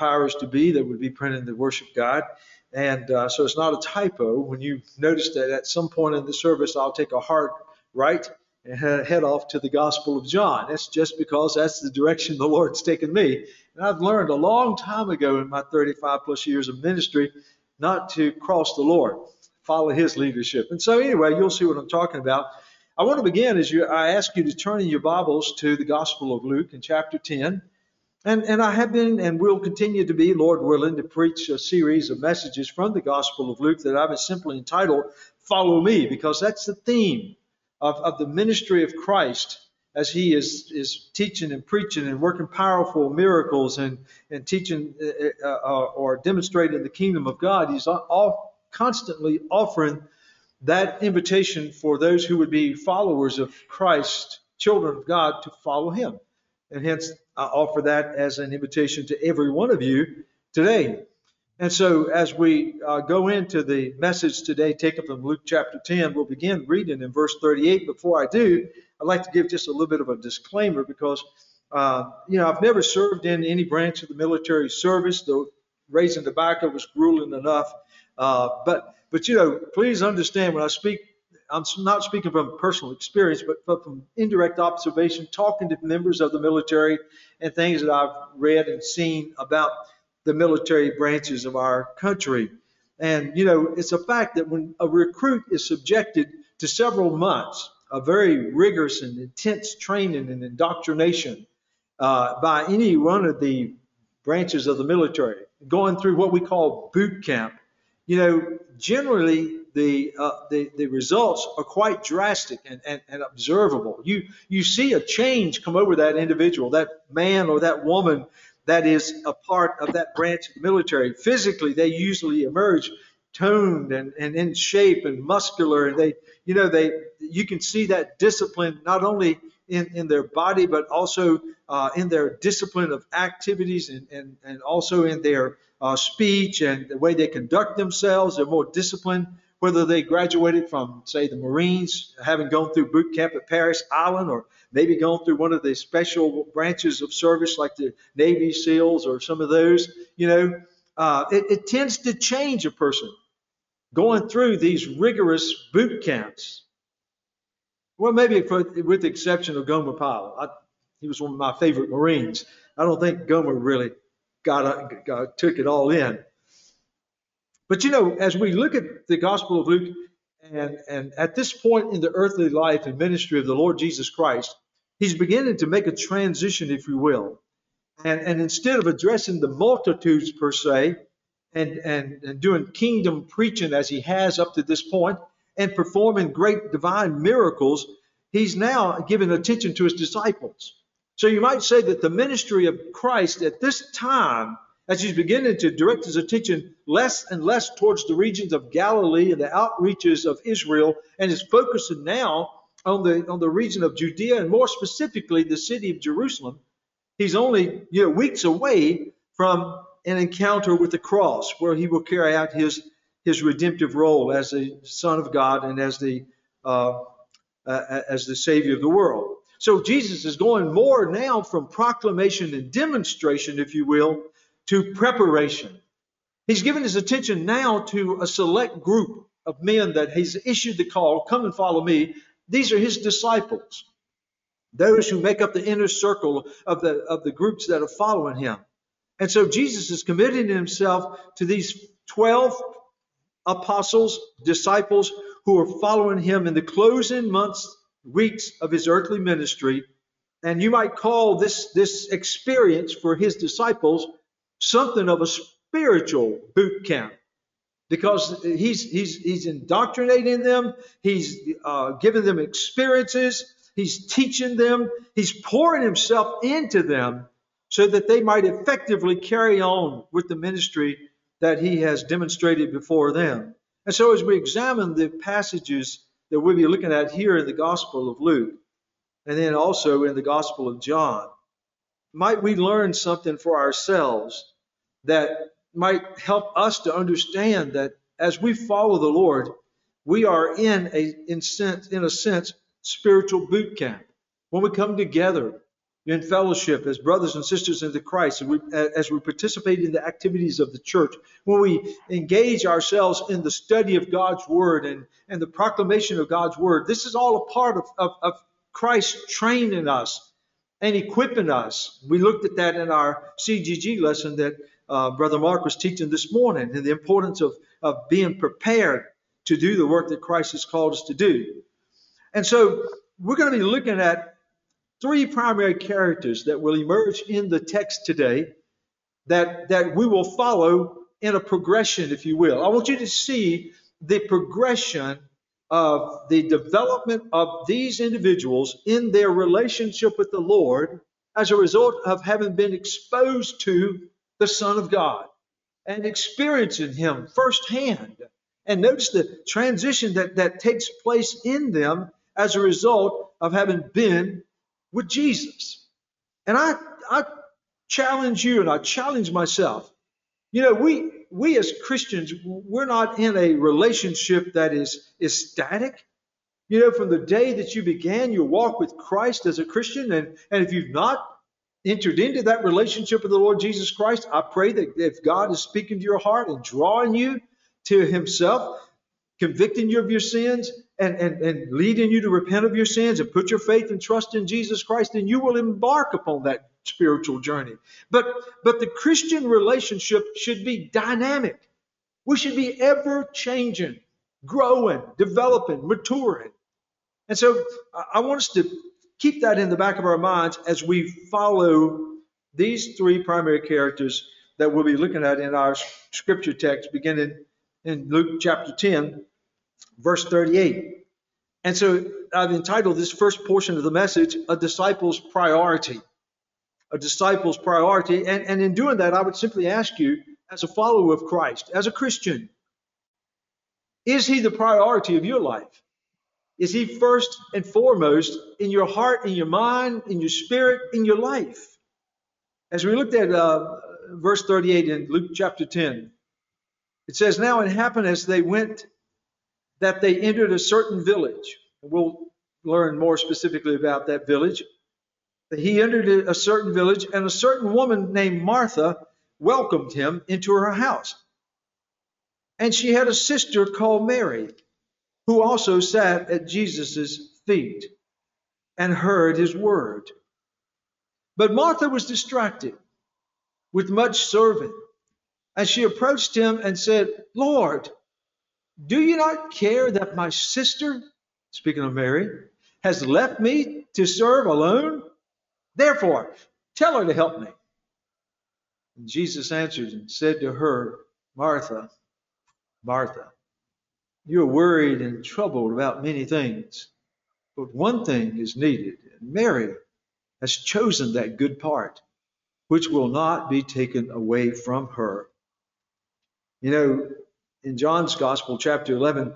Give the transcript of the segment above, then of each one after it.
powers to be that would be printed in the worship God. And uh, so it's not a typo. When you notice that at some point in the service, I'll take a hard right and head off to the Gospel of John. That's just because that's the direction the Lord's taken me. And I've learned a long time ago in my 35 plus years of ministry not to cross the Lord, follow His leadership. And so, anyway, you'll see what I'm talking about. I want to begin as you, I ask you to turn in your Bibles to the Gospel of Luke in chapter 10. And, and I have been and will continue to be, Lord willing, to preach a series of messages from the Gospel of Luke that I've simply entitled Follow Me, because that's the theme of, of the ministry of Christ as he is, is teaching and preaching and working powerful miracles and, and teaching uh, uh, or demonstrating the kingdom of God. He's all, constantly offering that invitation for those who would be followers of Christ, children of God, to follow him. And hence, I offer that as an invitation to every one of you today. And so, as we uh, go into the message today, taken from Luke chapter 10, we'll begin reading in verse 38. Before I do, I'd like to give just a little bit of a disclaimer because, uh, you know, I've never served in any branch of the military service, though raising tobacco was grueling enough. Uh, but, but, you know, please understand when I speak I'm not speaking from personal experience, but, from indirect observation, talking to members of the military and things that I've read and seen about the military branches of our country. And, you know, it's a fact that when a recruit is subjected to several months of very rigorous and intense training and indoctrination uh, by any one of the branches of the military, going through what we call boot camp, you know, generally the, uh, the, the results are quite drastic and, and, and observable. You, you see a change come over that individual, that man or that woman that is a part of that branch of the military. Physically, they usually emerge toned and, and in shape and muscular. And they, you know, they, you can see that discipline not only in, in their body, but also uh, in their discipline of activities and, and, and also in their uh, speech and the way they conduct themselves. They're more disciplined whether they graduated from, say, the Marines, having gone through boot camp at Parris Island, or maybe gone through one of the special branches of service like the Navy SEALs or some of those, you know, uh, it, it tends to change a person going through these rigorous boot camps. Well, maybe for, with the exception of Gomer Pyle. I, he was one of my favorite Marines. I don't think Gomer really got, got took it all in. But you know, as we look at the Gospel of Luke, and, and at this point in the earthly life and ministry of the Lord Jesus Christ, he's beginning to make a transition, if you will. And, and instead of addressing the multitudes per se, and, and, and doing kingdom preaching as he has up to this point, and performing great divine miracles, he's now giving attention to his disciples. So you might say that the ministry of Christ at this time as he's beginning to direct his attention less and less towards the regions of Galilee and the outreaches of Israel, and is focusing now on the on the region of Judea and more specifically the city of Jerusalem. He's only you know weeks away from an encounter with the cross, where he will carry out his his redemptive role as the Son of God and as the uh, uh, as the Savior of the world. So Jesus is going more now from proclamation and demonstration, if you will, to preparation. He's given his attention now to a select group of men that he's issued the call, come and follow me. These are his disciples, those who make up the inner circle of the, of the groups that are following him. And so Jesus is committing himself to these 12 apostles, disciples who are following him in the closing months, weeks of his earthly ministry. And you might call this, this experience for his disciples something of a spiritual boot camp. Because he's he's he's indoctrinating them he's uh, giving them experiences he's teaching them he's pouring himself into them so that they might effectively carry on with the ministry that he has demonstrated before them. And so as we examine the passages that we'll be looking at here in the gospel of luke and then also in the gospel of john might we learn something for ourselves that might help us to understand that as we follow the Lord, we are in a in sense in a sense spiritual boot camp. When we come together, in fellowship as brothers and sisters in the Christ, we, as we participate in the activities of the church, when we engage ourselves in the study of God's Word and, and the proclamation of God's Word, this is all a part of, of, of Christ training us and equipping us. We looked at that in our CGG lesson that uh, Brother Mark was teaching this morning, and the importance of, of being prepared to do the work that Christ has called us to do. And so we're going to be looking at three primary characters that will emerge in the text today that, that we will follow in a progression, if you will. I want you to see the progression of the development of these individuals in their relationship with the Lord as a result of having been exposed to the Son of God and experiencing Him firsthand. And notice the transition that, that takes place in them as a result of having been with Jesus. And I, I challenge you and I challenge myself. You know, we, we as Christians, we're not in a relationship that is, is static. You know, from the day that you began your walk with Christ as a Christian, and, and if you've not entered into that relationship with the Lord Jesus Christ, I pray that if God is speaking to your heart and drawing you to Himself, convicting you of your sins, and, and, and leading you to repent of your sins and put your faith and trust in Jesus Christ, then you will embark upon that spiritual journey. But, but the Christian relationship should be dynamic. We should be ever changing, growing, developing, maturing. And so I want us to keep that in the back of our minds as we follow these three primary characters that we'll be looking at in our scripture text beginning in Luke chapter 10 verse 38. And so I've entitled this first portion of the message, A Disciple's Priority. A disciple's priority. And, and in doing that, I would simply ask you, as a follower of Christ, as a Christian, is he the priority of your life? Is he first and foremost in your heart, in your mind, in your spirit, in your life? As we looked at uh, verse 38 in Luke chapter 10, it says, Now it happened as they went that they entered a certain village. We'll learn more specifically about that village. He entered a certain village, and a certain woman named Martha welcomed him into her house. And she had a sister called Mary, who also sat at Jesus' feet and heard his word. But Martha was distracted with much serving. And she approached him and said, Lord, do you not care that my sister, speaking of Mary, has left me to serve alone? Therefore, tell her to help me. And Jesus answered and said to her, Martha, Martha, you are worried and troubled about many things, but one thing is needed, and Mary has chosen that good part, which will not be taken away from her. You know, in John's Gospel, chapter 11,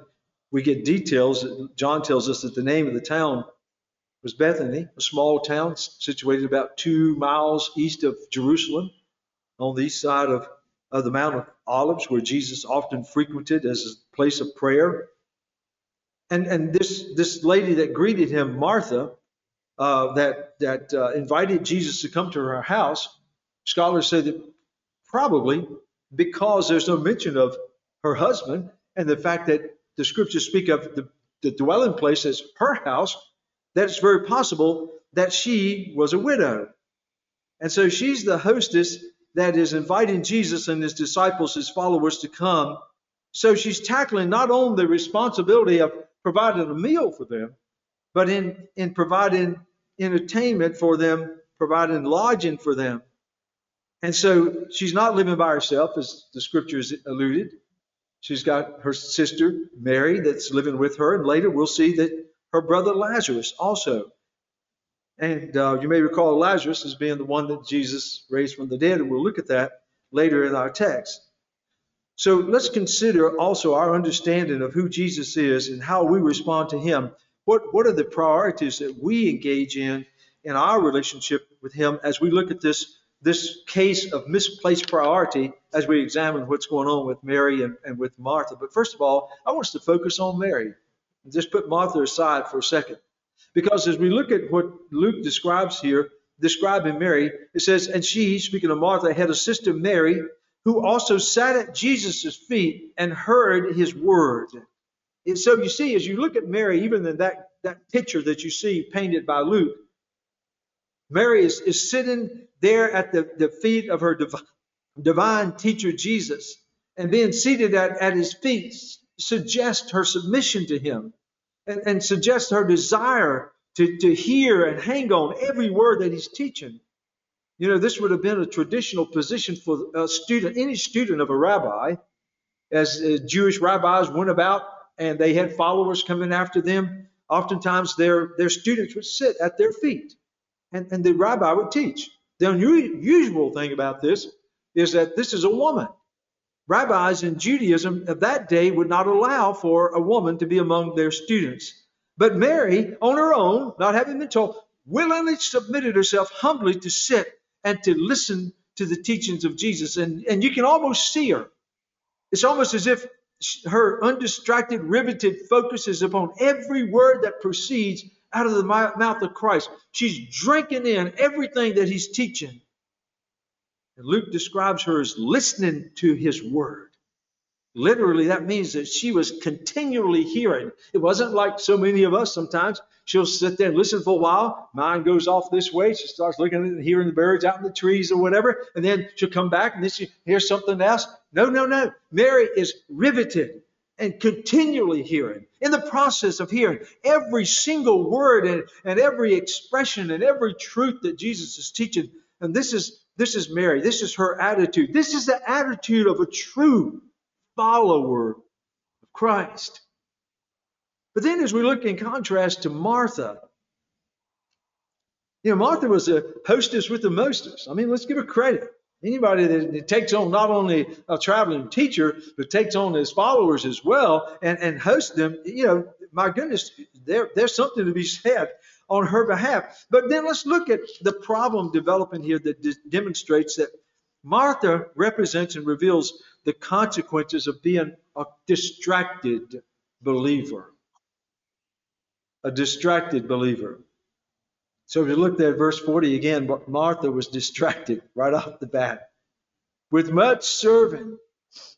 we get details. John tells us that the name of the town was Bethany, a small town situated about two miles east of Jerusalem, on the east side of, of the Mount of Olives, where Jesus often frequented as a place of prayer. And, and this, this lady that greeted him, Martha, uh, that, that uh, invited Jesus to come to her house, scholars say that probably because there's no mention of her husband, and the fact that the scriptures speak of the, the dwelling place as her house, that it's very possible that she was a widow. And so she's the hostess that is inviting Jesus and his disciples, his followers, to come. So she's tackling not only the responsibility of providing a meal for them, but in, in providing entertainment for them, providing lodging for them. And so she's not living by herself, as the scriptures alluded. She's got her sister, Mary, that's living with her. And later we'll see that her brother Lazarus also. And uh, you may recall Lazarus as being the one that Jesus raised from the dead. And we'll look at that later in our text. So let's consider also our understanding of who Jesus is and how we respond to him. What, what are the priorities that we engage in in our relationship with him as we look at this this case of misplaced priority as we examine what's going on with Mary and, and with Martha. But first of all, I want us to focus on Mary and just put Martha aside for a second. Because as we look at what Luke describes here, describing Mary. It says, and she, speaking of Martha, had a sister Mary who also sat at Jesus' feet and heard his word. And so you see, as you look at Mary, even in that, that picture that you see painted by Luke, Mary is, is sitting there at the, the feet of her divine, divine teacher Jesus and being seated at, at his feet suggests her submission to him and, and suggests her desire to, to hear and hang on every word that he's teaching. You know, this would have been a traditional position for a student, any student of a rabbi, as uh, Jewish rabbis went about and they had followers coming after them. Oftentimes, their, their students would sit at their feet and, and the rabbi would teach. The unusual thing about this is that this is a woman. Rabbis in Judaism of that day would not allow for a woman to be among their students. But Mary, on her own, not having been told, willingly submitted herself humbly to sit and to listen to the teachings of Jesus. And, and you can almost see her. It's almost as if her undistracted, riveted focus is upon every word that proceeds out of the mouth of Christ. She's drinking in everything that he's teaching. And Luke describes her as listening to his word. Literally, that means that she was continually hearing. It wasn't like so many of us sometimes. She'll sit there and listen for a while. Mind goes off this way. She starts looking and hearing the birds out in the trees or whatever. And then she'll come back and then she hears something else. No, no, no. Mary is riveted and continually hearing. In the process of hearing every single word and, and every expression and every truth that Jesus is teaching. And this is this is Mary. This is her attitude. This is the attitude of a true follower of Christ. But then as we look in contrast to Martha, you know, Martha was a hostess with the mostest. I mean, let's give her credit. Anybody that takes on not only a traveling teacher, but takes on his followers as well and, and hosts them, you know, my goodness, there, there's something to be said on her behalf. But then let's look at the problem developing here that demonstrates that Martha represents and reveals the consequences of being a distracted believer. A distracted believer. So if you look at verse 40 again, Martha was distracted right off the bat with much serving.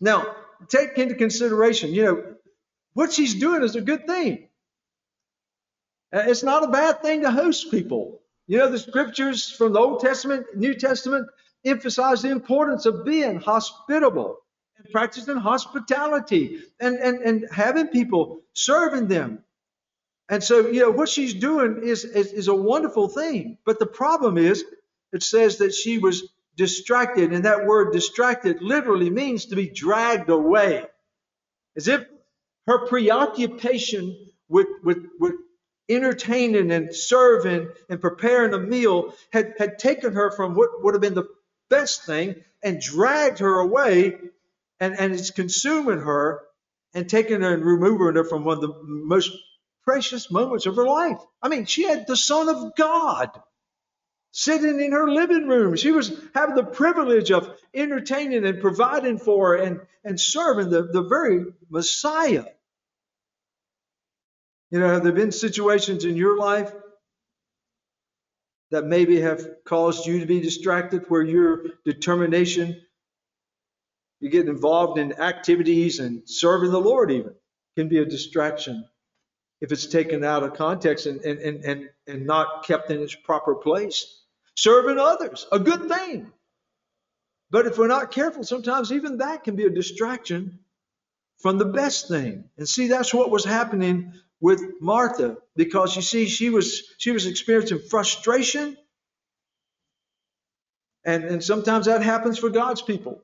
Now, take into consideration, you know, what she's doing is a good thing. Uh, it's not a bad thing to host people. You know, the scriptures from the Old Testament, New Testament emphasize the importance of being hospitable and practicing hospitality and, and, and having people serving them. And so, you know, what she's doing is, is, is a wonderful thing. But the problem is, it says that she was distracted. And that word distracted literally means to be dragged away. As if her preoccupation with, with, with entertaining and serving and preparing a meal had, had taken her from what would have been the best thing and dragged her away and, and it's consuming her and taking her and removing her from one of the most precious moments of her life. I mean, she had the Son of God sitting in her living room. She was having the privilege of entertaining and providing for and, and serving the, the very Messiah. You know, have there been situations in your life that maybe have caused you to be distracted where your determination, you get involved in activities and serving the Lord even, can be a distraction if it's taken out of context and, and, and, and, and not kept in its proper place. Serving others, a good thing. But if we're not careful, sometimes even that can be a distraction from the best thing. And see, that's what was happening with Martha because you see, she was she was experiencing frustration. And, and sometimes that happens for God's people.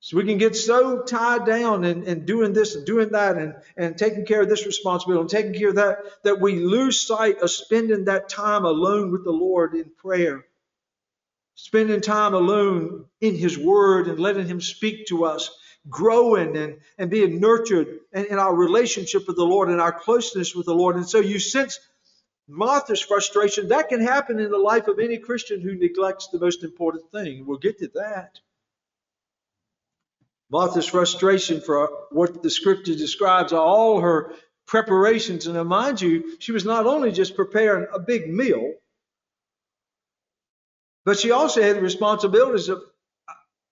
So we can get so tied down in, in doing this and doing that and, and taking care of this responsibility and taking care of that that we lose sight of spending that time alone with the Lord in prayer. Spending time alone in His Word and letting Him speak to us, growing and, and being nurtured in, in our relationship with the Lord and our closeness with the Lord. And so you sense Martha's frustration. That can happen in the life of any Christian who neglects the most important thing. We'll get to that. Martha's frustration for what the scripture describes are all her preparations. And mind you, she was not only just preparing a big meal, But she also had the responsibilities of,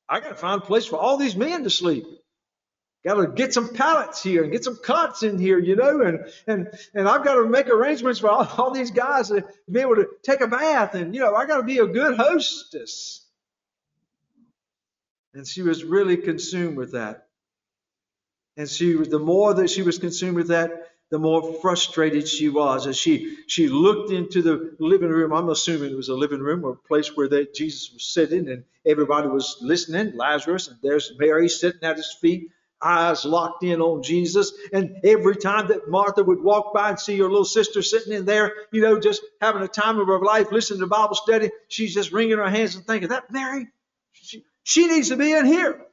I got to find a place for all these men to sleep. Got to get some pallets here and get some cots in here, you know, and and and I've got to make arrangements for all, all these guys to be able to take a bath, and you know, I got to be a good hostess. And she was really consumed with that. And she, the more that she was consumed with that, the more frustrated she was as she she looked into the living room. I'm assuming it was a living room or a place where that Jesus was sitting and everybody was listening. Lazarus and there's Mary sitting at his feet, eyes locked in on Jesus. And every time that Martha would walk by and see her little sister sitting in there, you know, just having a time of her life, listening to Bible study, she's just wringing her hands and thinking, "That Mary, she, she needs to be in here."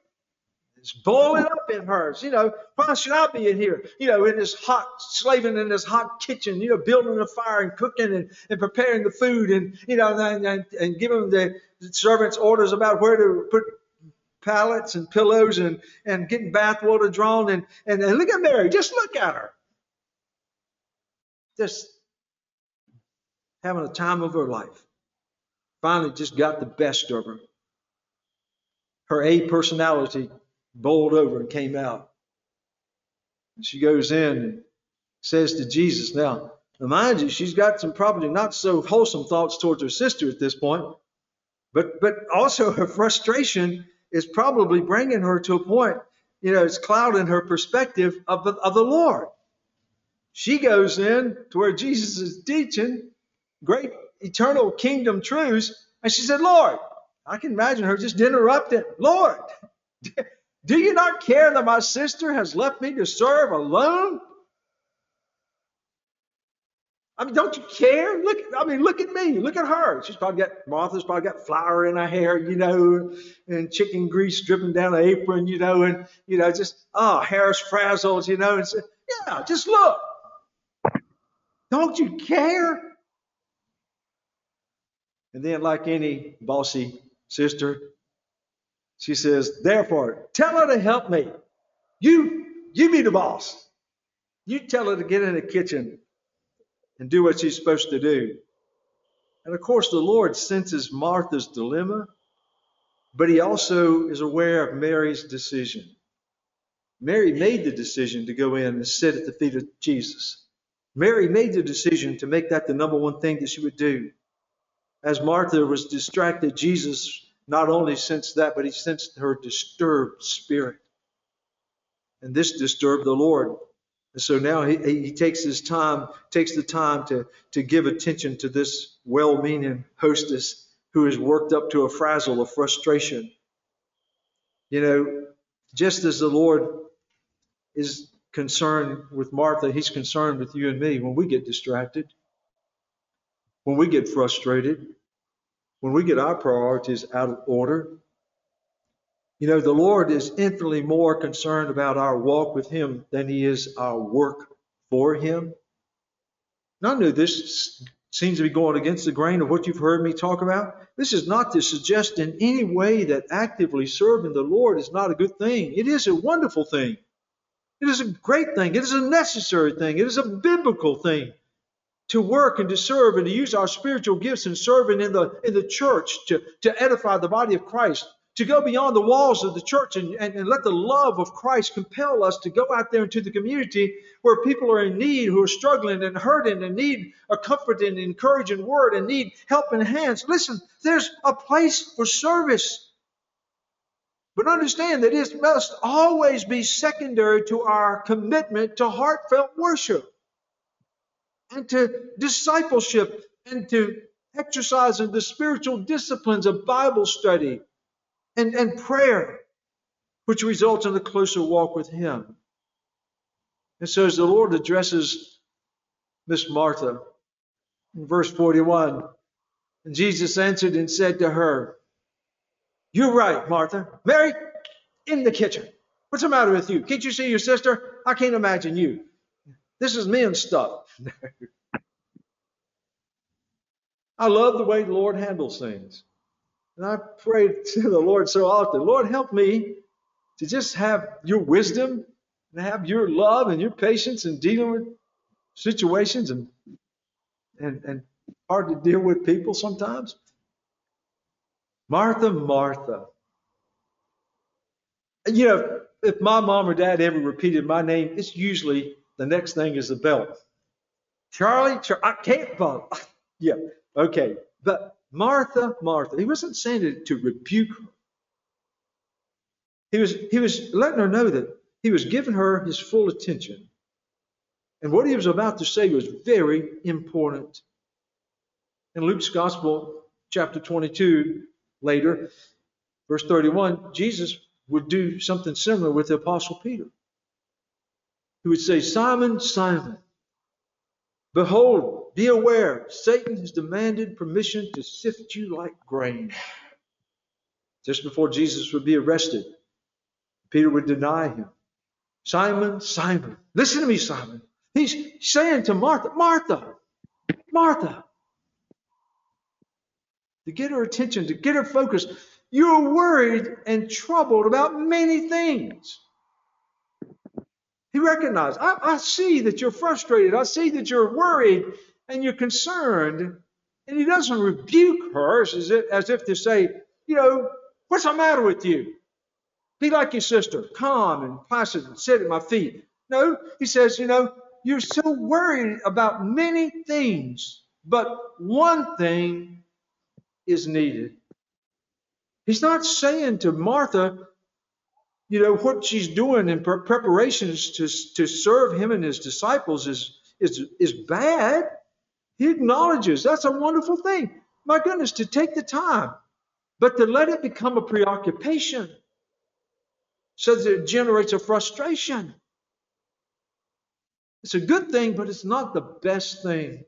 It's boiling up in hers. You know, why should I be in here? You know, in this hot, slaving in this hot kitchen, you know, building a fire and cooking and, and preparing the food and, you know, and, and, and giving the servants orders about where to put pallets and pillows and, and getting bath water drawn. And, and, and look at Mary. Just look at her. Just having a time of her life. Finally, just got the best of her. Her A personality bowled over and came out. She goes in and says to Jesus, now, mind you, she's got some probably not so wholesome thoughts towards her sister at this point, but but also her frustration is probably bringing her to a point, you know, it's clouding her perspective of the, of the Lord. She goes in to where Jesus is teaching great eternal kingdom truths, and she said, Lord, I can imagine her just interrupting, Lord, do you not care that my sister has left me to serve alone? I mean, don't you care? Look, I mean, look at me. Look at her. She's probably got Martha's probably got flour in her hair, you know, and chicken grease dripping down her apron, you know, and you know, just oh, hair's frazzled, you know, and say, yeah, just look. Don't you care? And then, like any bossy sister, she says, therefore, tell her to help me. You, you be the boss. You tell her to get in the kitchen and do what she's supposed to do. And of course, the Lord senses Martha's dilemma, but he also is aware of Mary's decision. Mary made the decision to go in and sit at the feet of Jesus. Mary made the decision to make that the number one thing that she would do. As Martha was distracted, Jesus not only sensed that, but he sensed her disturbed spirit. And this disturbed the Lord. And so now he, he takes his time, takes the time to, to give attention to this well meaning hostess who is worked up to a frazzle of frustration. You know, just as the Lord is concerned with Martha, he's concerned with you and me when we get distracted, when we get frustrated, when we get our priorities out of order. You know, the Lord is infinitely more concerned about our walk with Him than He is our work for Him. Now, I know this seems to be going against the grain of what you've heard me talk about. This is not to suggest in any way that actively serving the Lord is not a good thing. It is a wonderful thing. It is a great thing. It is a necessary thing. It is a biblical thing to work and to serve and to use our spiritual gifts and serving in the in the church to, to edify the body of Christ, to go beyond the walls of the church and, and, and let the love of Christ compel us to go out there into the community where people are in need, who are struggling and hurting and need a comforting, and encouraging word and need helping hands. Listen, there's a place for service. But understand that it must always be secondary to our commitment to heartfelt worship and to discipleship and to exercising the spiritual disciplines of Bible study and, and prayer, which results in a closer walk with Him. And so, as the Lord addresses Miss Martha in verse 41, and Jesus answered and said to her, You're right, Martha. Mary, in the kitchen. What's the matter with you? Can't you see your sister? I can't imagine you. This is men stuff. I love the way the Lord handles things. And I pray to the Lord so often, Lord, help me to just have your wisdom and have your love and your patience in dealing with situations and and and hard to deal with people sometimes. Martha, Martha. You know, if my mom or dad ever repeated my name, it's usually the next thing is the belt. Charlie, Char- I can't follow. yeah, okay. But Martha, Martha, he wasn't saying it to rebuke her. He was, he was letting her know that he was giving her his full attention. And what he was about to say was very important. In Luke's Gospel, chapter 22, later, verse 31, Jesus would do something similar with the Apostle Peter. He would say, Simon, Simon, behold, be aware, Satan has demanded permission to sift you like grain. Just before Jesus would be arrested, Peter would deny him. Simon, Simon, listen to me, Simon. He's saying to Martha, Martha, Martha, to get her attention, to get her focus. You're worried and troubled about many things. He recognized, I, I, see that you're frustrated. I see that you're worried and you're concerned. And he doesn't rebuke her as if, as if to say, you know, what's the matter with you? Be like your sister, calm and placid and sit at my feet. No, he says, you know, you're so worried about many things, but one thing is needed. He's not saying to Martha, you know, what she's doing in preparations to, to serve him and his disciples is, is, is bad. He acknowledges that's a wonderful thing. My goodness, to take the time, but to let it become a preoccupation so that it generates a frustration. It's a good thing, but it's not the best thing.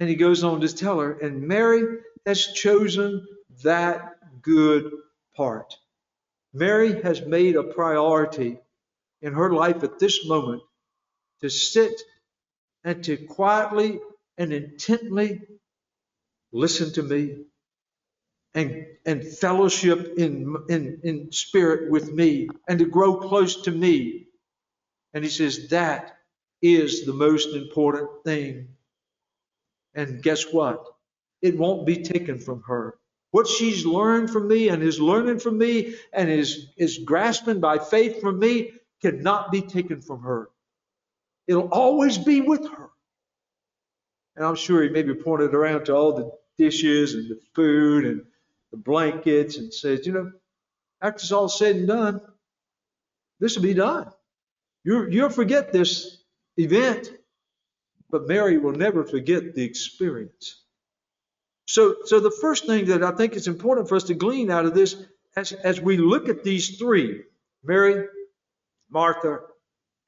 And he goes on to tell her, and Mary has chosen that good part. Mary has made a priority in her life at this moment to sit and to quietly and intently listen to me and, and fellowship in, in, in spirit with me and to grow close to me. And he says, that is the most important thing. And guess what? It won't be taken from her. What she's learned from me and is learning from me and is, is grasping by faith from me cannot be taken from her. It'll always be with her. And I'm sure he maybe pointed around to all the dishes and the food and the blankets and said, you know, after it's all said and done, this will be done. you you'll forget this event, but Mary will never forget the experience. So, so the first thing that I think is important for us to glean out of this, as, as we look at these three, Mary, Martha,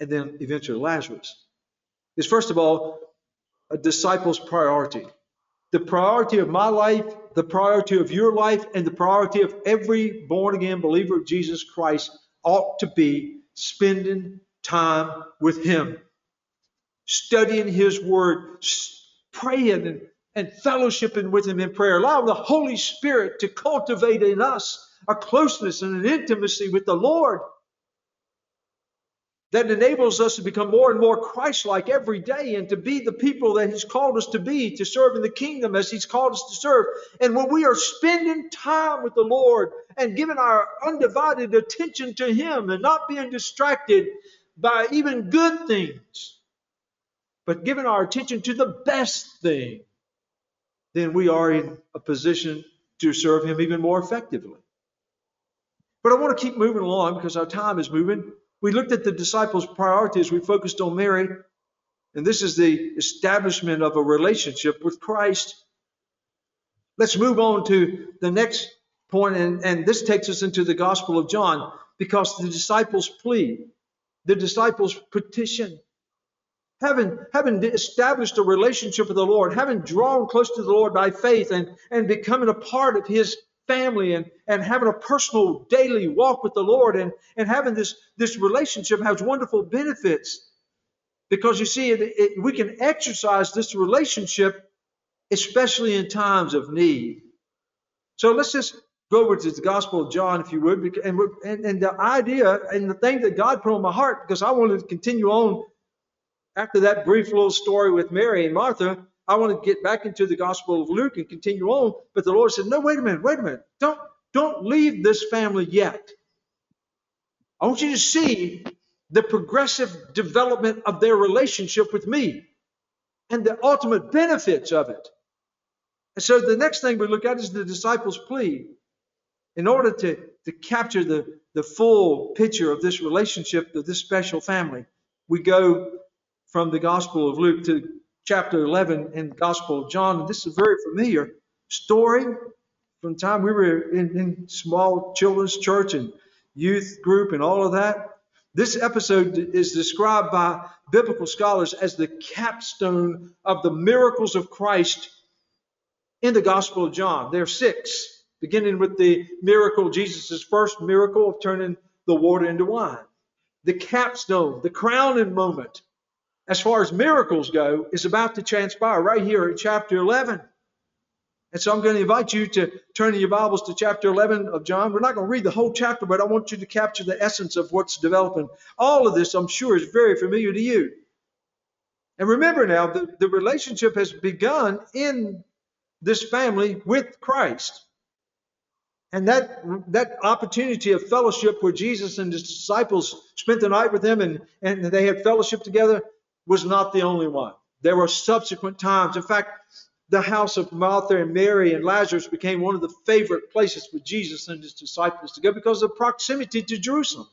and then eventually Lazarus, is first of all, a disciple's priority. The priority of my life, the priority of your life, and the priority of every born again believer of Jesus Christ ought to be spending time with Him, studying His Word, praying and and fellowshipping with Him in prayer. Allow the Holy Spirit to cultivate in us a closeness and an intimacy with the Lord that enables us to become more and more Christ like every day and to be the people that He's called us to be, to serve in the kingdom as He's called us to serve. And when we are spending time with the Lord and giving our undivided attention to Him and not being distracted by even good things, but giving our attention to the best thing, then we are in a position to serve Him even more effectively. But I want to keep moving along because our time is moving. We looked at the disciples' priorities. We focused on Mary, and this is the establishment of a relationship with Christ. Let's move on to the next point, and, and this takes us into the Gospel of John because the disciples' plead, the disciples' petition, having, having established a relationship with the Lord, having drawn close to the Lord by faith and, and becoming a part of his family and, and having a personal daily walk with the Lord and, and having this, this relationship has wonderful benefits. Because you see, it, it, we can exercise this relationship, especially in times of need. So let's just go over to the Gospel of John, if you would. And, and, and the idea and the thing that God put on my heart, because I wanted to continue on after that brief little story with Mary and Martha, I want to get back into the Gospel of Luke and continue on. But the Lord said, No, wait a minute, wait a minute. Don't, don't leave this family yet. I want you to see the progressive development of their relationship with me and the ultimate benefits of it. And so the next thing we look at is the disciples' plea. In order to, to capture the, the full picture of this relationship, of this special family, we go from the Gospel of Luke to chapter 11 in the Gospel of John. And this is a very familiar story from the time we were in, in small children's church and youth group and all of that. This episode is described by biblical scholars as the capstone of the miracles of Christ in the Gospel of John. There are six, beginning with the miracle, Jesus' first miracle of turning the water into wine. The capstone, the crowning moment, as far as miracles go, is about to transpire right here in chapter 11. And so I'm going to invite you to turn in your Bibles to chapter 11 of John. We're not going to read the whole chapter, but I want you to capture the essence of what's developing. All of this, I'm sure, is very familiar to you. And remember now, the, the relationship has begun in this family with Christ. And that, that opportunity of fellowship where Jesus and his disciples spent the night with him and, and they had fellowship together was not the only one. There were subsequent times. In fact, the house of Martha and Mary and Lazarus became one of the favorite places for Jesus and his disciples to go because of proximity to Jerusalem.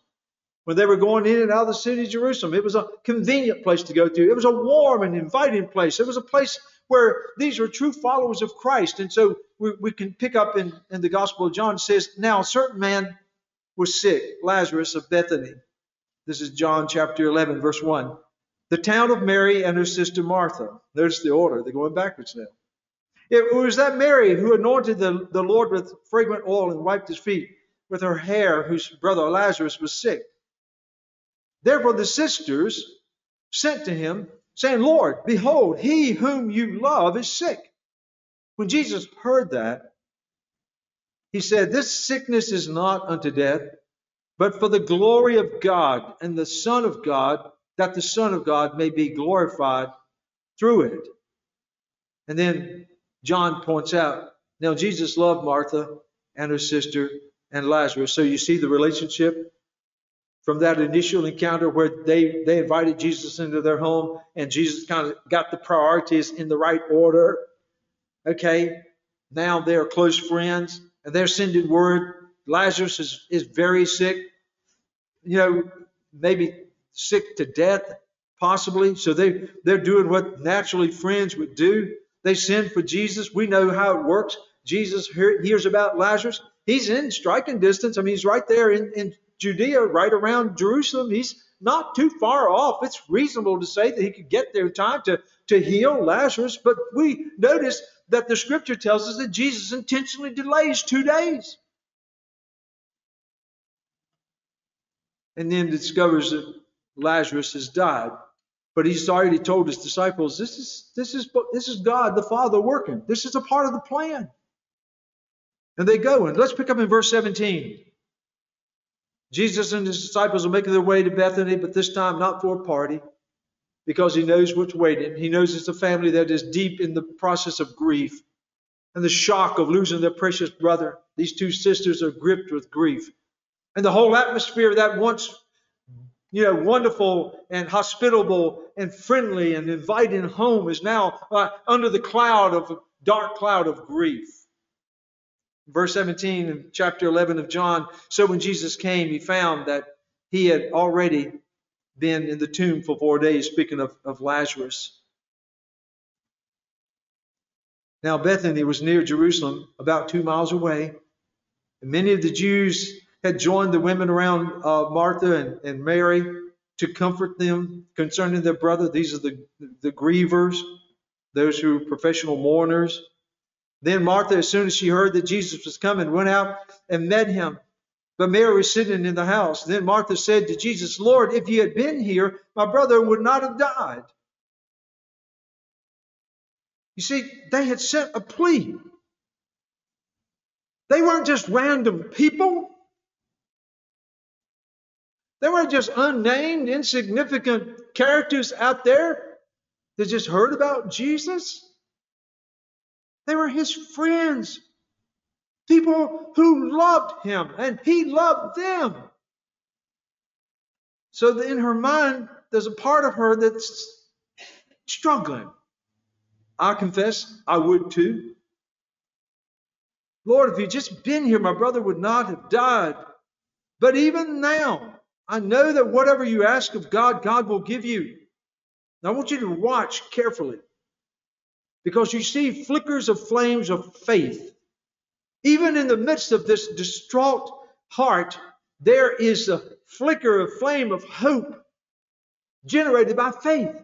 When they were going in and out of the city of Jerusalem, it was a convenient place to go to. It was a warm and inviting place. It was a place where these were true followers of Christ. And so we, we can pick up in, in the Gospel of John, says, Now a certain man was sick, Lazarus of Bethany. This is John chapter 11, verse 1. The town of Mary and her sister Martha. There's the order. They're going backwards now. It was that Mary who anointed the, the Lord with fragrant oil and wiped his feet with her hair, whose brother Lazarus was sick. Therefore the sisters sent to him saying, Lord, behold, he whom you love is sick. When Jesus heard that, he said, This sickness is not unto death, but for the glory of God and the Son of God, that the Son of God may be glorified through it. And then John points out, now Jesus loved Martha and her sister and Lazarus. So you see the relationship from that initial encounter where they, they invited Jesus into their home and Jesus kind of got the priorities in the right order. Okay, now they're close friends and they're sending word Lazarus is, is very sick, you know, maybe sick to death, possibly. So they, they're doing what naturally friends would do. They send for Jesus. We know how it works. Jesus hears about Lazarus. He's in striking distance. I mean, he's right there in, in Judea, right around Jerusalem. He's not too far off. It's reasonable to say that he could get there in time to, to heal Lazarus. But we notice that the scripture tells us that Jesus intentionally delays two days. And then discovers that Lazarus has died. But he's already told his disciples, this is, this is, this is God the Father working. This is a part of the plan. And they go. And let's pick up in verse 17. Jesus and his disciples are making their way to Bethany, but this time not for a party, because he knows what's waiting. He knows it's a family that is deep in the process of grief and the shock of losing their precious brother. These two sisters are gripped with grief. And the whole atmosphere of that once, you know, wonderful and hospitable and friendly and inviting home is now uh, under the cloud of dark cloud of grief. Verse 17 in chapter 11 of John. So when Jesus came, he found that he had already been in the tomb for four days, speaking of, of Lazarus. Now, Bethany was near Jerusalem, about two miles away. And many of the Jews had joined the women around uh, Martha and, and Mary to comfort them concerning their brother. These are the, the grievers, those who are professional mourners. Then Martha, as soon as she heard that Jesus was coming, went out and met him. But Mary was sitting in the house. Then Martha said to Jesus, Lord, if you had been here, my brother would not have died. You see, they had sent a plea. They weren't just random people. They weren't just unnamed, insignificant characters out there that just heard about Jesus. They were his friends. People who loved him and he loved them. So in her mind, there's a part of her that's struggling. I confess I would too. Lord, if you'd just been here, my brother would not have died. But even now, I know that whatever you ask of God, God will give you. Now, I want you to watch carefully because you see flickers of flames of faith. Even in the midst of this distraught heart, there is a flicker of flame of hope generated by faith.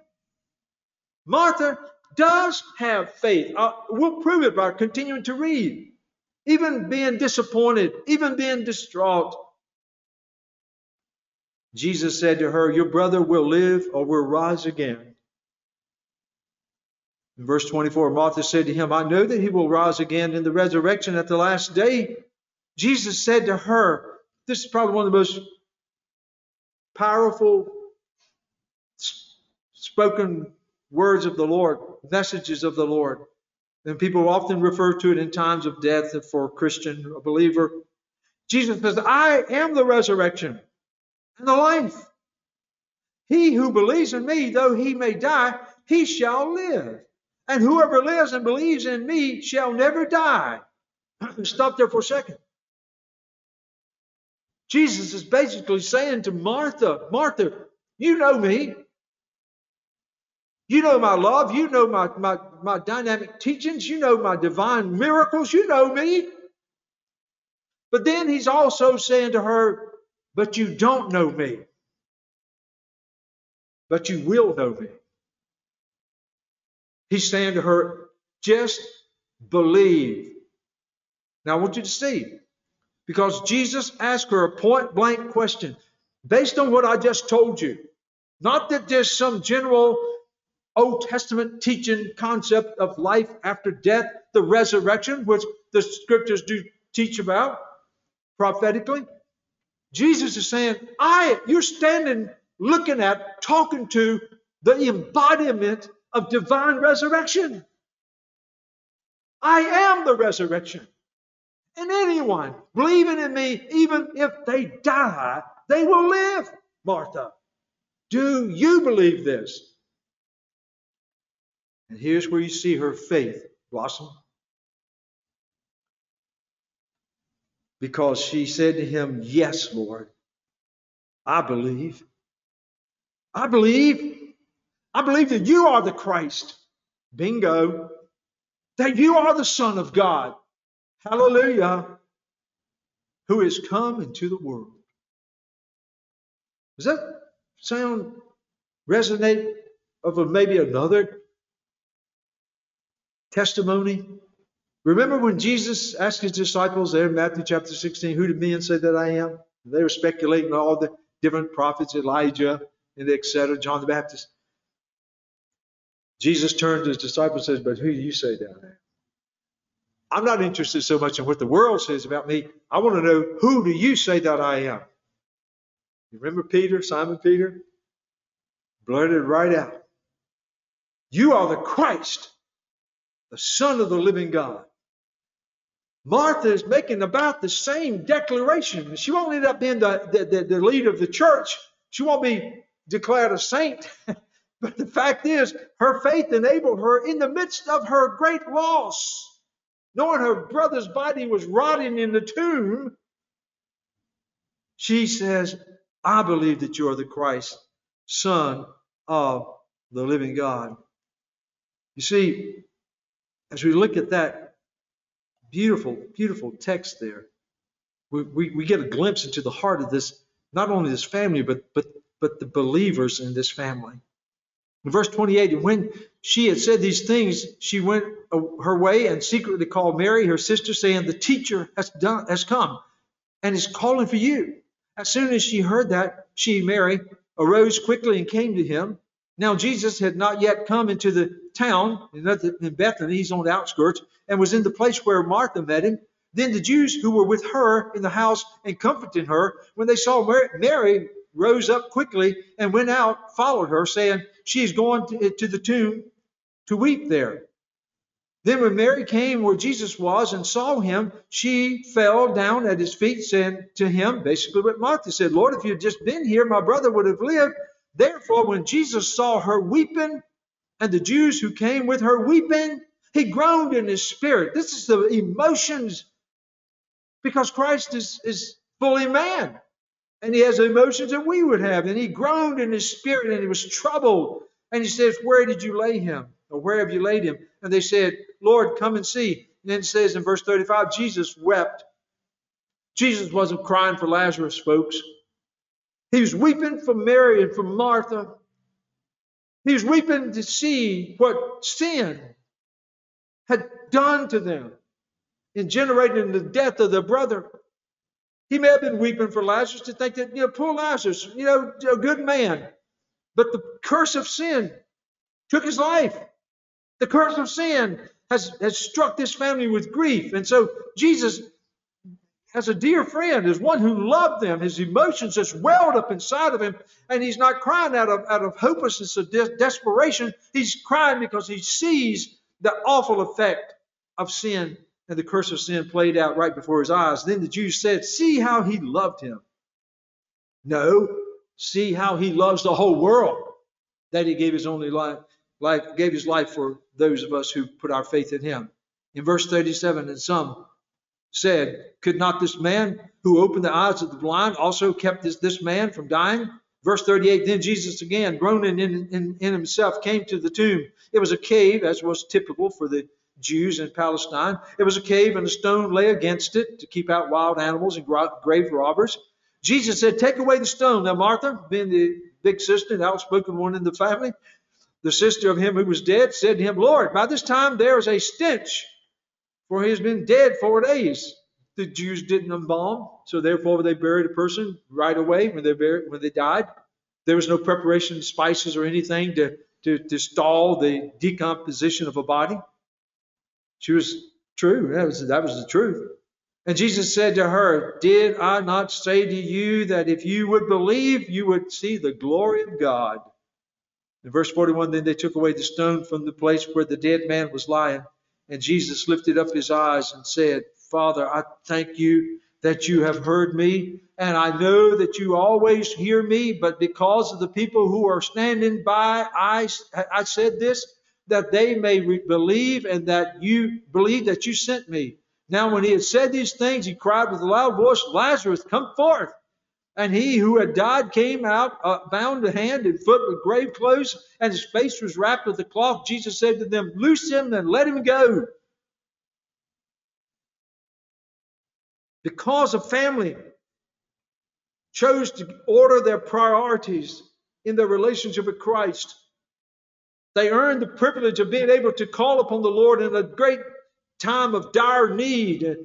Martha does have faith. Uh, we'll prove it by continuing to read. Even being disappointed, even being distraught. Jesus said to her, Your brother will live or will rise again. In verse 24, Martha said to him, I know that he will rise again in the resurrection at the last day. Jesus said to her, This is probably one of the most powerful spoken words of the Lord, messages of the Lord. And people often refer to it in times of death for a Christian, a believer. Jesus says, I am the resurrection and the life. He who believes in me, though he may die, he shall live. And whoever lives and believes in me shall never die. Stop there for a second. Jesus is basically saying to Martha, Martha, you know me. You know my love. You know my, my, my dynamic teachings. You know my divine miracles. You know me. But then he's also saying to her, But you don't know me. But you will know me. He's saying to her, Just believe. Now I want you to see, because Jesus asked her a point blank question based on what I just told you. Not that there's some general Old Testament teaching concept of life after death, the resurrection, which the scriptures do teach about prophetically. Jesus is saying, I, you're standing looking at, talking to the embodiment of divine resurrection. I am the resurrection. And anyone believing in me, even if they die, they will live, Martha. Do you believe this? And here's where you see her faith blossom. Because she said to him, Yes, Lord, I believe. I believe. I believe that you are the Christ. Bingo. That you are the Son of God. Hallelujah. Who has come into the world. Does that sound resonate of a, maybe another testimony. Remember when Jesus asked his disciples there in Matthew chapter 16, Who did men say that I am? They were speculating all the different prophets, Elijah, and etc., John the Baptist. Jesus turned to his disciples and says, But who do you say that I am? I'm not interested so much in what the world says about me. I want to know who do you say that I am? You remember Peter, Simon Peter? Blurted right out. You are the Christ, the Son of the living God. Martha is making about the same declaration. She won't end up being the, the, the, the leader of the church. She won't be declared a saint. but the fact is, her faith enabled her in the midst of her great loss, knowing her brother's body was rotting in the tomb. She says, I believe that you are the Christ, Son of the living God. You see, as we look at that beautiful, beautiful text there, we, we, we get a glimpse into the heart of this, not only this family, but, but, but the believers in this family. In verse 28, and when she had said these things, she went uh, her way and secretly called Mary, her sister, saying, The teacher has, done, has come and is calling for you. As soon as she heard that, she, Mary, arose quickly and came to him. Now, Jesus had not yet come into the town in Bethany, he's on the outskirts, and was in the place where Martha met him. Then the Jews who were with her in the house and comforting her, when they saw Mary, rose up quickly and went out, followed her, saying, She is going to, the tomb to weep there. Then when Mary came where Jesus was and saw him, she fell down at his feet, saying to him, basically what Martha said, Lord, if you had just been here, my brother would have lived. Therefore, when Jesus saw her weeping, and the Jews who came with her weeping, he groaned in his spirit. This is the emotions because Christ is, is fully man. And he has emotions that we would have. And he groaned in his spirit and he was troubled. And he says, Where did you lay him? Or where have you laid him? And they said, Lord, come and see. And then it says in verse 35, Jesus wept. Jesus wasn't crying for Lazarus, folks. He was weeping for Mary and for Martha. He was weeping to see what sin had done to them in generating the death of their brother. He may have been weeping for Lazarus to think that, you know, poor Lazarus, you know, a good man. But the curse of sin took his life. The curse of sin has, has struck this family with grief. And so Jesus, as a dear friend, is one who loved them. His emotions just welled up inside of him. And he's not crying out of, out of hopelessness or de- desperation. He's crying because he sees the awful effect of sin and the curse of sin played out right before his eyes. Then the Jews said, See how he loved him. No, see how he loves the whole world, that he gave his only life, life gave his life for those of us who put our faith in him. In verse 37, and some said, Could not this man who opened the eyes of the blind also kept this, this man from dying? Verse 38, then Jesus again, groaning in, in, in himself, came to the tomb. It was a cave, as was typical for the Jews in Palestine. It was a cave, and a stone lay against it to keep out wild animals and grave robbers. Jesus said, Take away the stone. Now, Martha, being the big sister, the outspoken one in the family, the sister of him who was dead, said to him, Lord, by this time there is a stench, for he has been dead four days. The Jews didn't embalm, so therefore they buried a person right away when they buried, when they died. There was no preparation, spices, or anything to, to, to stall the decomposition of a body. She was true. That was, that was the truth. And Jesus said to her, Did I not say to you that if you would believe, you would see the glory of God? In verse 41, then they took away the stone from the place where the dead man was lying. And Jesus lifted up his eyes and said, Father, I thank you that you have heard me. And I know that you always hear me, but because of the people who are standing by, I, I said this that they may believe and that you believe that you sent me. Now, when he had said these things, he cried with a loud voice, Lazarus, come forth. And he who had died came out, uh, bound hand and foot with grave clothes, and his face was wrapped with a cloth. Jesus said to them, Loose him and let him go. Because a family chose to order their priorities in their relationship with Christ, they earned the privilege of being able to call upon the Lord in a great time of dire need.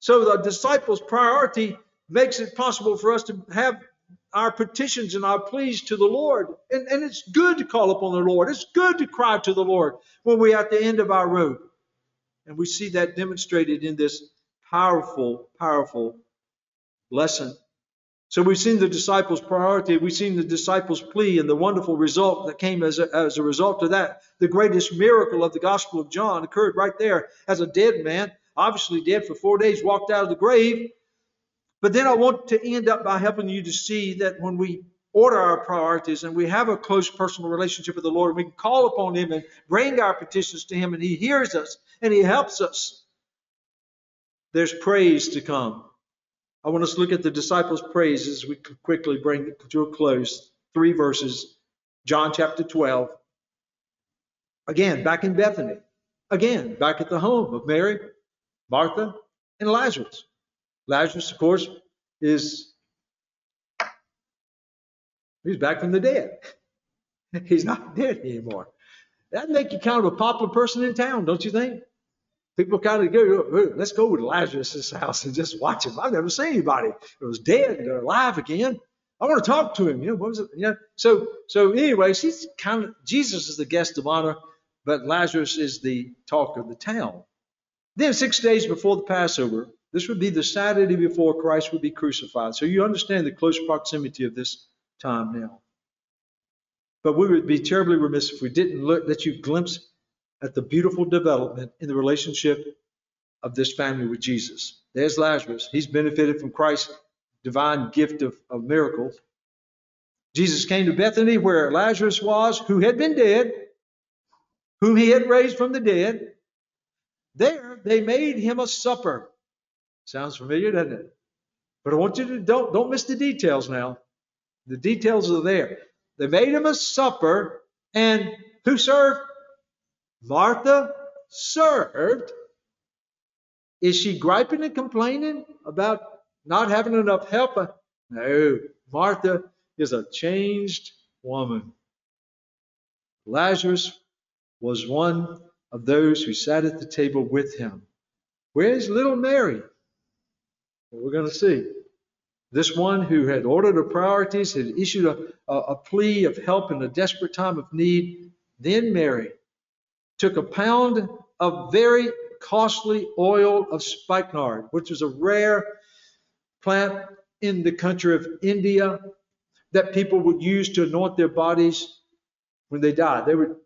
So the disciples' priority makes it possible for us to have our petitions and our pleas to the Lord. And, and it's good to call upon the Lord. It's good to cry to the Lord when we're at the end of our road. And we see that demonstrated in this powerful, powerful lesson so we've seen the disciples' priority, we've seen the disciples' plea, and the wonderful result that came as a, as a result of that. The greatest miracle of the Gospel of John occurred right there as a dead man, obviously dead for four days, walked out of the grave. But then I want to end up by helping you to see that when we order our priorities and we have a close personal relationship with the Lord, we can call upon Him and bring our petitions to Him, and He hears us and He helps us. There's praise to come. I want us to look at the disciples' praise as we quickly bring it to a close. Three verses, John chapter 12. Again, back in Bethany. Again, back at the home of Mary, Martha, and Lazarus. Lazarus, of course, is he's back from the dead. He's not dead anymore. That make you kind of a popular person in town, don't you think? People kind of go, let's go to Lazarus' house and just watch him. I've never seen anybody that was dead and alive again. I want to talk to him. You know, what was it? You know, so so anyways, he's kind of Jesus is the guest of honor, but Lazarus is the talk of the town. Then six days before the Passover, this would be the Saturday before Christ would be crucified. So you understand the close proximity of this time now. But we would be terribly remiss if we didn't look, let you glimpse at the beautiful development in the relationship of this family with Jesus. There's Lazarus. He's benefited from Christ's divine gift of, of miracles. Jesus came to Bethany where Lazarus was, who had been dead, whom he had raised from the dead. There they made him a supper. Sounds familiar, doesn't it? But I want you to don't don't miss the details now. The details are there. They made him a supper, and who served? Martha served. Is she griping and complaining about not having enough help? No. Martha is a changed woman. Lazarus was one of those who sat at the table with him. Where's little Mary? We're going to see. This one who had ordered her priorities, had issued a, a, a plea of help in a desperate time of need. Then Mary took a pound of very costly oil of spikenard, which was a rare plant in the country of India that people would use to anoint their bodies when they died. They would,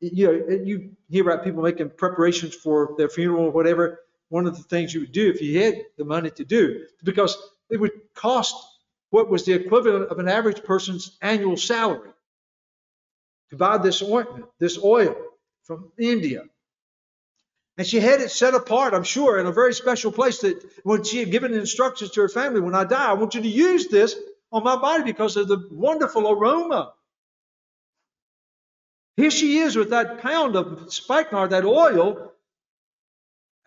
you know, you hear about people making preparations for their funeral or whatever. One of the things you would do if you had the money to do, because it would cost what was the equivalent of an average person's annual salary to buy this ointment, this oil from India. And she had it set apart, I'm sure, in a very special place that when she had given instructions to her family, when I die, I want you to use this on my body because of the wonderful aroma. Here she is with that pound of spikenard, that oil,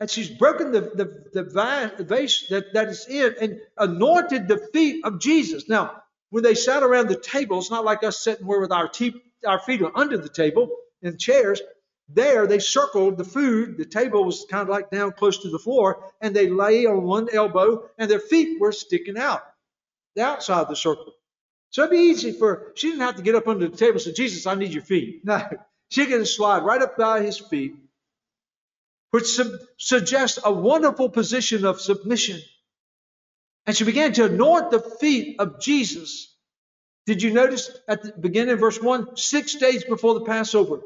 and she's broken the, the, the vase that, that is in and anointed the feet of Jesus. Now, when they sat around the table, it's not like us sitting where with our, te- our feet are under the table in chairs. There, they circled the food. The table was kind of like down close to the floor, and they lay on one elbow, and their feet were sticking out the outside of the circle. So it'd be easy for, she didn't have to get up under the table and say, Jesus, I need your feet. No, she could slide right up by his feet which su- suggests a wonderful position of submission. And she began to anoint the feet of Jesus. Did you notice at the beginning of verse 1? Six days before the Passover.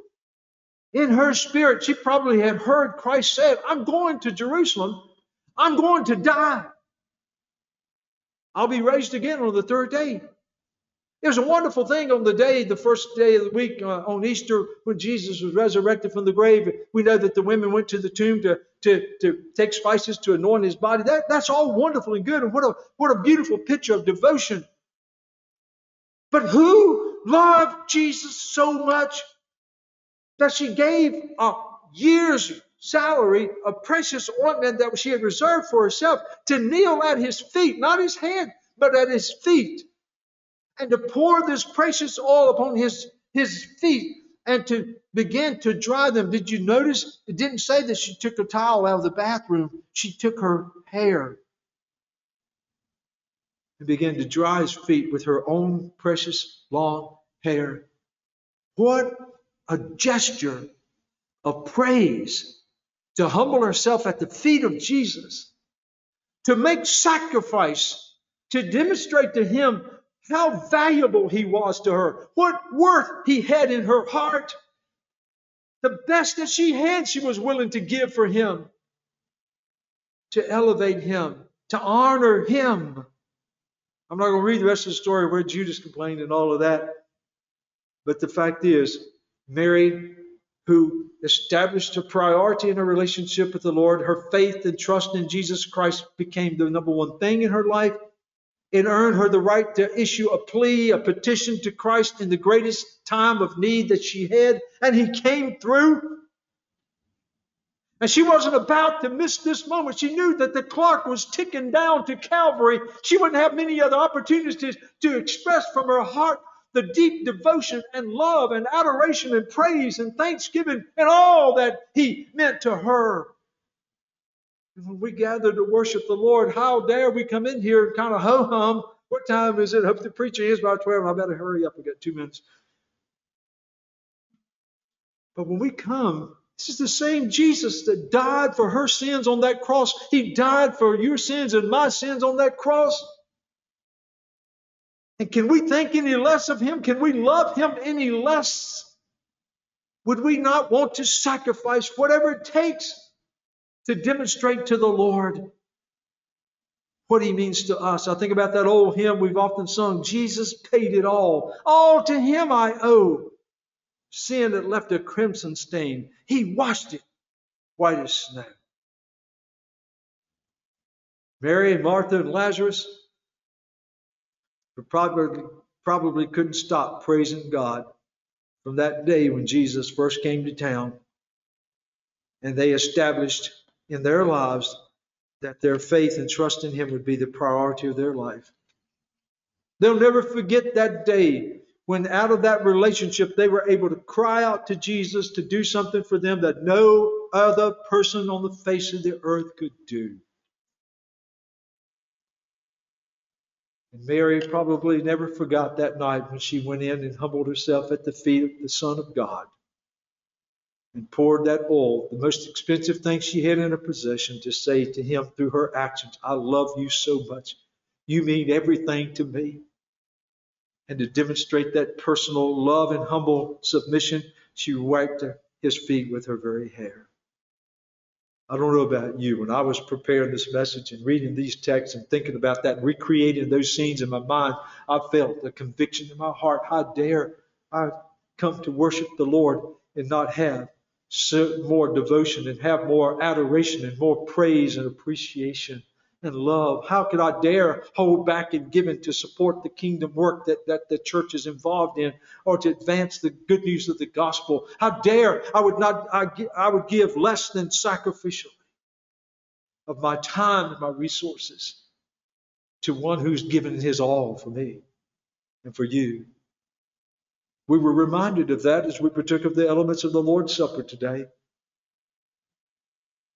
In her spirit, she probably had heard Christ say, I'm going to Jerusalem. I'm going to die. I'll be raised again on the third day. It was a wonderful thing on the day, the first day of the week uh, on Easter, when Jesus was resurrected from the grave. We know that the women went to the tomb to, to, to take spices to anoint his body. That, that's all wonderful and good. And what a, what a beautiful picture of devotion. But who loved Jesus so much that she gave a year's salary, a precious ointment that she had reserved for herself, to kneel at his feet, not his head, but at his feet and to pour this precious oil upon his, his feet and to begin to dry them. Did you notice? It didn't say that she took a towel out of the bathroom. She took her hair and began to dry his feet with her own precious long hair. What a gesture of praise to humble herself at the feet of Jesus, to make sacrifice, to demonstrate to him how valuable he was to her, what worth he had in her heart. The best that she had, she was willing to give for him, to elevate him, to honor him. I'm not going to read the rest of the story where Judas complained and all of that. But the fact is, Mary, who established a priority in her relationship with the Lord, her faith and trust in Jesus Christ became the number one thing in her life. It earned her the right to issue a plea, a petition to Christ in the greatest time of need that she had, and He came through. And she wasn't about to miss this moment. She knew that the clock was ticking down to Calvary. She wouldn't have many other opportunities to, to express from her heart the deep devotion and love and adoration and praise and thanksgiving and all that He meant to her. When we gather to worship the Lord, how dare we come in here and kind of ho hum? What time is it? I hope the preacher is by 12. I better hurry up. I got two minutes. But when we come, this is the same Jesus that died for her sins on that cross. He died for your sins and my sins on that cross. And can we think any less of him? Can we love him any less? Would we not want to sacrifice whatever it takes to demonstrate to the Lord what he means to us? I think about that old hymn we've often sung Jesus paid it all. All to him I owe. Sin that left a crimson stain, he washed it white as snow. Mary and Martha and Lazarus probably, probably couldn't stop praising God from that day when Jesus first came to town and they established in their lives that their faith and trust in Him would be the priority of their life. They'll never forget that day when, out of that relationship, they were able to cry out to Jesus to do something for them that no other person on the face of the earth could do. And Mary probably never forgot that night when she went in and humbled herself at the feet of the Son of God and poured that oil, the most expensive thing she had in her possession, to say to him through her actions, I love you so much. You mean everything to me. And to demonstrate that personal love and humble submission, she wiped his feet with her very hair. I don't know about you. When I was preparing this message and reading these texts and thinking about that recreating those scenes in my mind, I felt a conviction in my heart. How dare I come to worship the Lord and not have more devotion and have more adoration and more praise and appreciation and love? How could I dare hold back in giving to support the kingdom work that, that the church is involved in or to advance the good news of the gospel? How dare I would not I, I would give less than sacrificially of my time and my resources to one who's given his all for me and for you. We were reminded of that as we partook of the elements of the Lord's Supper today.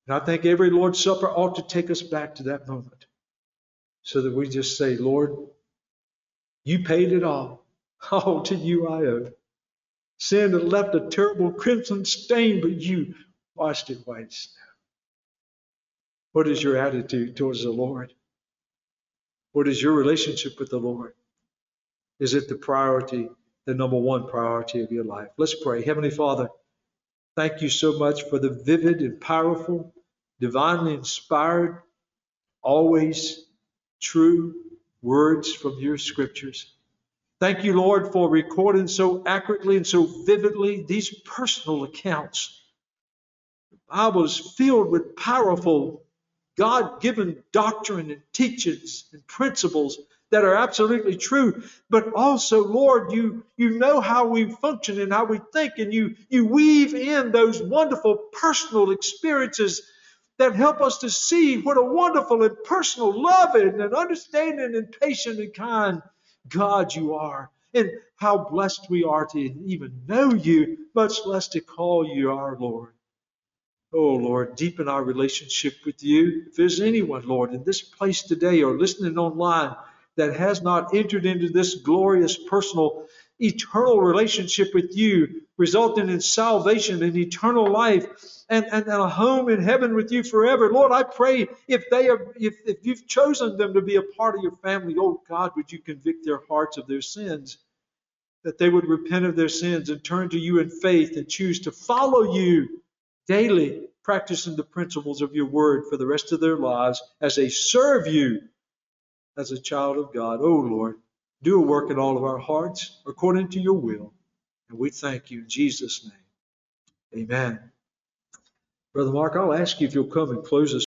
And I think every Lord's Supper ought to take us back to that moment so that we just say, Lord, you paid it all. All to you I owe. Sin had left a terrible crimson stain, but you washed it white. What is your attitude towards the Lord? What is your relationship with the Lord? Is it the priority, the number one priority of your life? Let's pray. Heavenly Father, Thank you so much for the vivid and powerful, divinely inspired, always true words from your scriptures. Thank you, Lord, for recording so accurately and so vividly these personal accounts. The Bible is filled with powerful, God given doctrine and teachings and principles that are absolutely true. But also, Lord, you, you know how we function and how we think, and you, you weave in those wonderful personal experiences that help us to see what a wonderful and personal, loving and understanding and patient and kind God you are. And how blessed we are to even know you, much less to call you our Lord. Oh, Lord, deepen our relationship with you. If there's anyone, Lord, in this place today or listening online that has not entered into this glorious personal eternal relationship with you, resulting in salvation and eternal life and, and, and, a home in heaven with you forever. Lord, I pray if they are if, if you've chosen them to be a part of your family, oh God, would you convict their hearts of their sins? That they would repent of their sins and turn to you in faith and choose to follow you daily, practicing the principles of your word for the rest of their lives as they serve you as a child of God. Oh Lord, do a work in all of our hearts according to your will. And we thank you in Jesus' name. Amen. Brother Mark, I'll ask you if you'll come and close us.